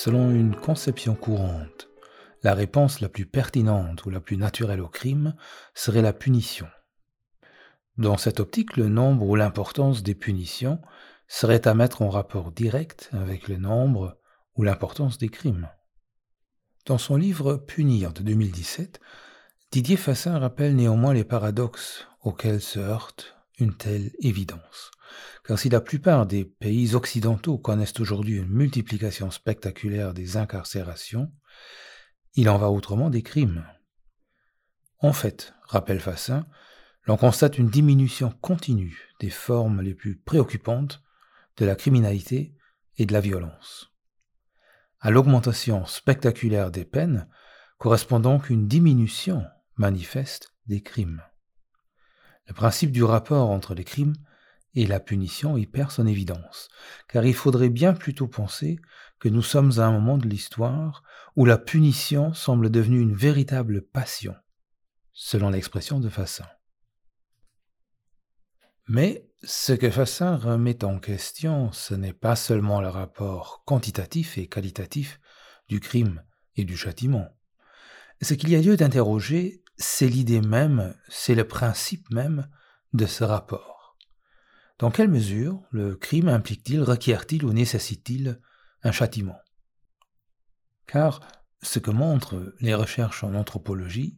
Selon une conception courante, la réponse la plus pertinente ou la plus naturelle au crime serait la punition. Dans cette optique, le nombre ou l'importance des punitions serait à mettre en rapport direct avec le nombre ou l'importance des crimes. Dans son livre Punir de 2017, Didier Fassin rappelle néanmoins les paradoxes auxquels se heurte une telle évidence. Car si la plupart des pays occidentaux connaissent aujourd'hui une multiplication spectaculaire des incarcérations, il en va autrement des crimes. En fait, rappelle Fassin, l'on constate une diminution continue des formes les plus préoccupantes de la criminalité et de la violence. À l'augmentation spectaculaire des peines correspond donc une diminution manifeste des crimes. Le principe du rapport entre les crimes et la punition y perd son évidence, car il faudrait bien plutôt penser que nous sommes à un moment de l'histoire où la punition semble devenue une véritable passion, selon l'expression de Fassin. Mais ce que Fassin remet en question, ce n'est pas seulement le rapport quantitatif et qualitatif du crime et du châtiment. Ce qu'il y a lieu d'interroger, c'est l'idée même, c'est le principe même de ce rapport. Dans quelle mesure le crime implique-t-il, requiert-il ou nécessite-t-il un châtiment? Car ce que montrent les recherches en anthropologie,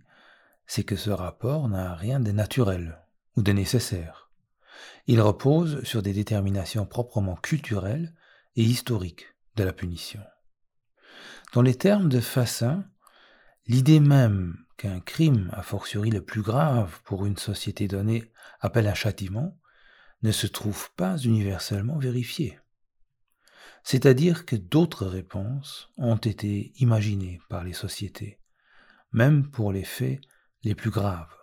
c'est que ce rapport n'a rien de naturel ou de nécessaire. Il repose sur des déterminations proprement culturelles et historiques de la punition. Dans les termes de Fassin, l'idée même qu'un crime, a fortiori le plus grave pour une société donnée, appelle un châtiment, ne se trouve pas universellement vérifié. C'est-à-dire que d'autres réponses ont été imaginées par les sociétés, même pour les faits les plus graves.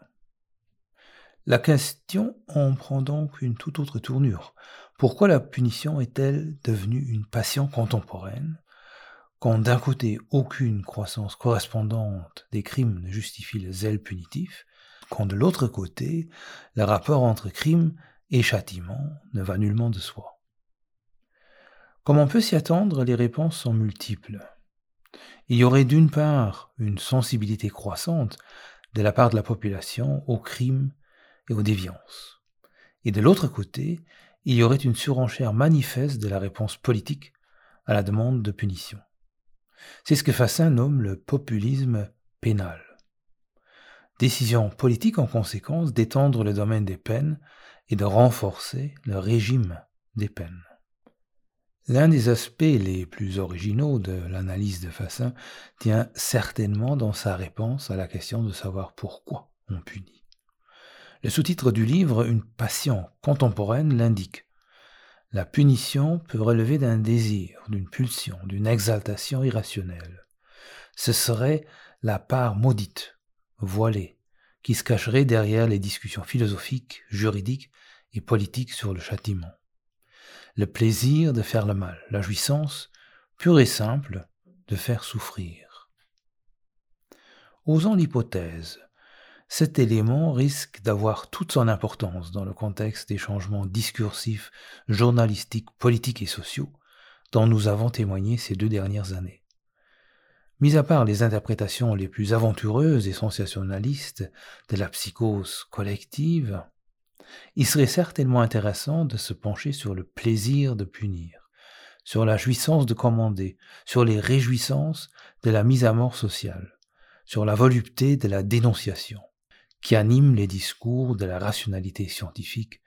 La question en prend donc une toute autre tournure. Pourquoi la punition est-elle devenue une passion contemporaine? Quand d'un côté aucune croissance correspondante des crimes ne justifie le zèle punitif, quand de l'autre côté le rapport entre crime et châtiment ne va nullement de soi. Comme on peut s'y attendre, les réponses sont multiples. Il y aurait d'une part une sensibilité croissante de la part de la population aux crimes et aux déviances. Et de l'autre côté, il y aurait une surenchère manifeste de la réponse politique à la demande de punition. C'est ce que Fassin nomme le populisme pénal. Décision politique en conséquence d'étendre le domaine des peines et de renforcer le régime des peines. L'un des aspects les plus originaux de l'analyse de Fassin tient certainement dans sa réponse à la question de savoir pourquoi on punit. Le sous-titre du livre, Une passion contemporaine, l'indique. La punition peut relever d'un désir, d'une pulsion, d'une exaltation irrationnelle. Ce serait la part maudite, voilée, qui se cacherait derrière les discussions philosophiques, juridiques et politiques sur le châtiment. Le plaisir de faire le mal, la jouissance, pure et simple, de faire souffrir. Osons l'hypothèse cet élément risque d'avoir toute son importance dans le contexte des changements discursifs, journalistiques, politiques et sociaux dont nous avons témoigné ces deux dernières années. Mis à part les interprétations les plus aventureuses et sensationnalistes de la psychose collective, il serait certainement intéressant de se pencher sur le plaisir de punir, sur la jouissance de commander, sur les réjouissances de la mise à mort sociale, sur la volupté de la dénonciation qui anime les discours de la rationalité scientifique,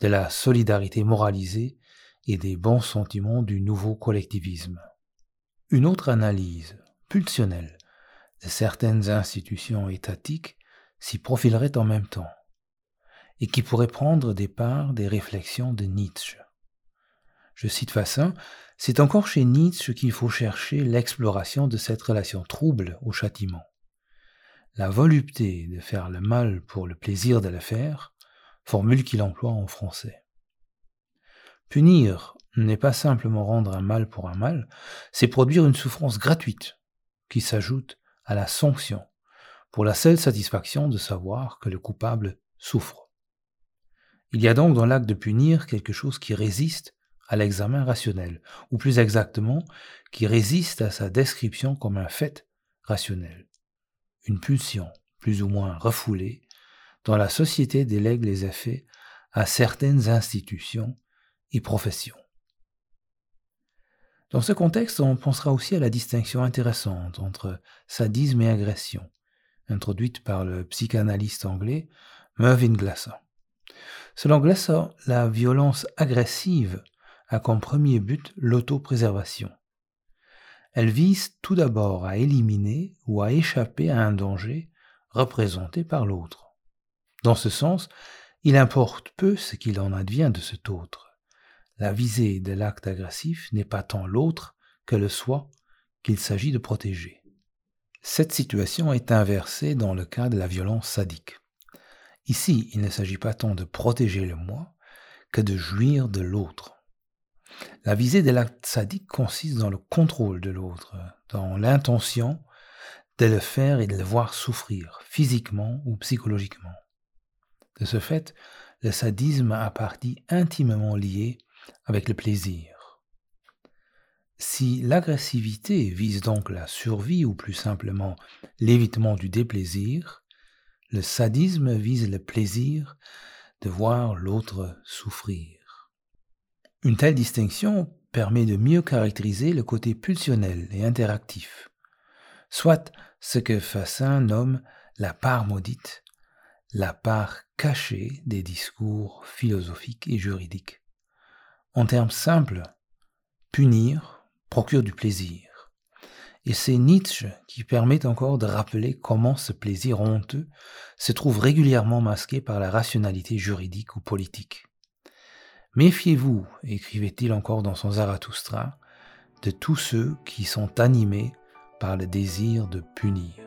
de la solidarité moralisée et des bons sentiments du nouveau collectivisme. Une autre analyse, pulsionnelle, de certaines institutions étatiques s'y profilerait en même temps, et qui pourrait prendre des parts des réflexions de Nietzsche. Je cite Fassin, c'est encore chez Nietzsche qu'il faut chercher l'exploration de cette relation trouble au châtiment la volupté de faire le mal pour le plaisir de le faire, formule qu'il emploie en français. Punir n'est pas simplement rendre un mal pour un mal, c'est produire une souffrance gratuite qui s'ajoute à la sanction pour la seule satisfaction de savoir que le coupable souffre. Il y a donc dans l'acte de punir quelque chose qui résiste à l'examen rationnel, ou plus exactement, qui résiste à sa description comme un fait rationnel, une pulsion plus ou moins refoulée, dont la société délègue les effets à certaines institutions et professions. Dans ce contexte, on pensera aussi à la distinction intéressante entre sadisme et agression, introduite par le psychanalyste anglais Mervyn Glasser. Selon Glasser, la violence agressive a comme premier but l'autopréservation. Elle vise tout d'abord à éliminer ou à échapper à un danger représenté par l'autre. Dans ce sens, il importe peu ce qu'il en advient de cet autre. La visée de l'acte agressif n'est pas tant l'autre que le soi qu'il s'agit de protéger. Cette situation est inversée dans le cas de la violence sadique. Ici, il ne s'agit pas tant de protéger le moi que de jouir de l'autre. La visée de l'acte sadique consiste dans le contrôle de l'autre, dans l'intention de le faire et de le voir souffrir, physiquement ou psychologiquement. De ce fait, le sadisme a partie intimement liée avec le plaisir. Si l'agressivité vise donc la survie ou plus simplement l'évitement du déplaisir, le sadisme vise le plaisir de voir l'autre souffrir. Une telle distinction permet de mieux caractériser le côté pulsionnel et interactif, soit ce que Fassin nomme la part maudite, la part cachée des discours philosophiques et juridiques. En termes simples, punir procure du plaisir. Et c'est Nietzsche qui permet encore de rappeler comment ce plaisir honteux se trouve régulièrement masqué par la rationalité juridique ou politique. Méfiez-vous, écrivait-il encore dans son Zarathustra, de tous ceux qui sont animés par le désir de punir.